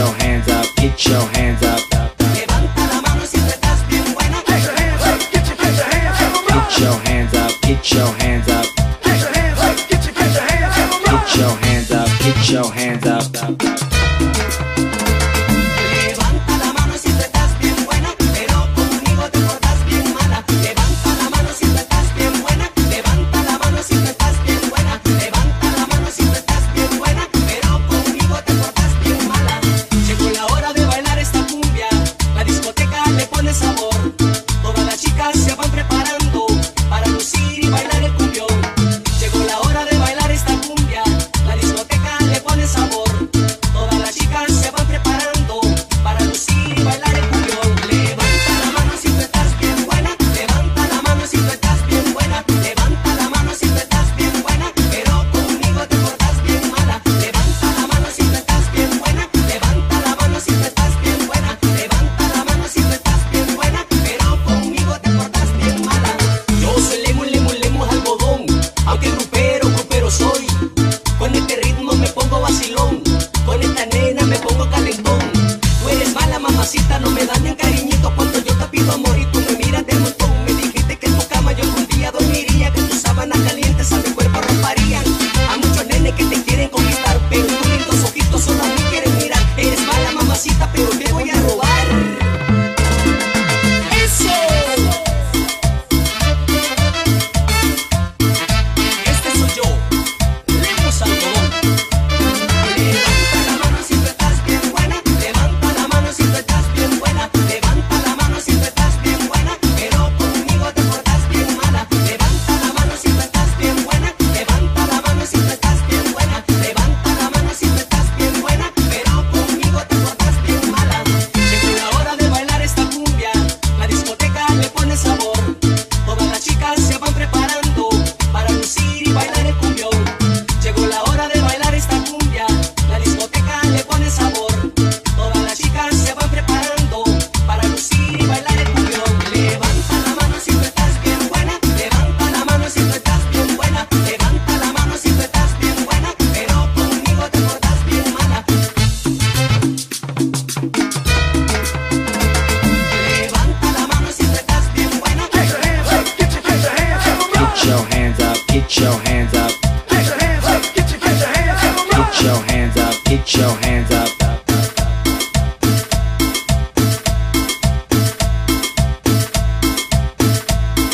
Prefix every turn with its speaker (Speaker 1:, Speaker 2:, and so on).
Speaker 1: your hands up, get your hands up. Get your hands up, get your, hands up. Get your hands up,
Speaker 2: get your hands up. Get your hands up. Get your hands up, get your hands up.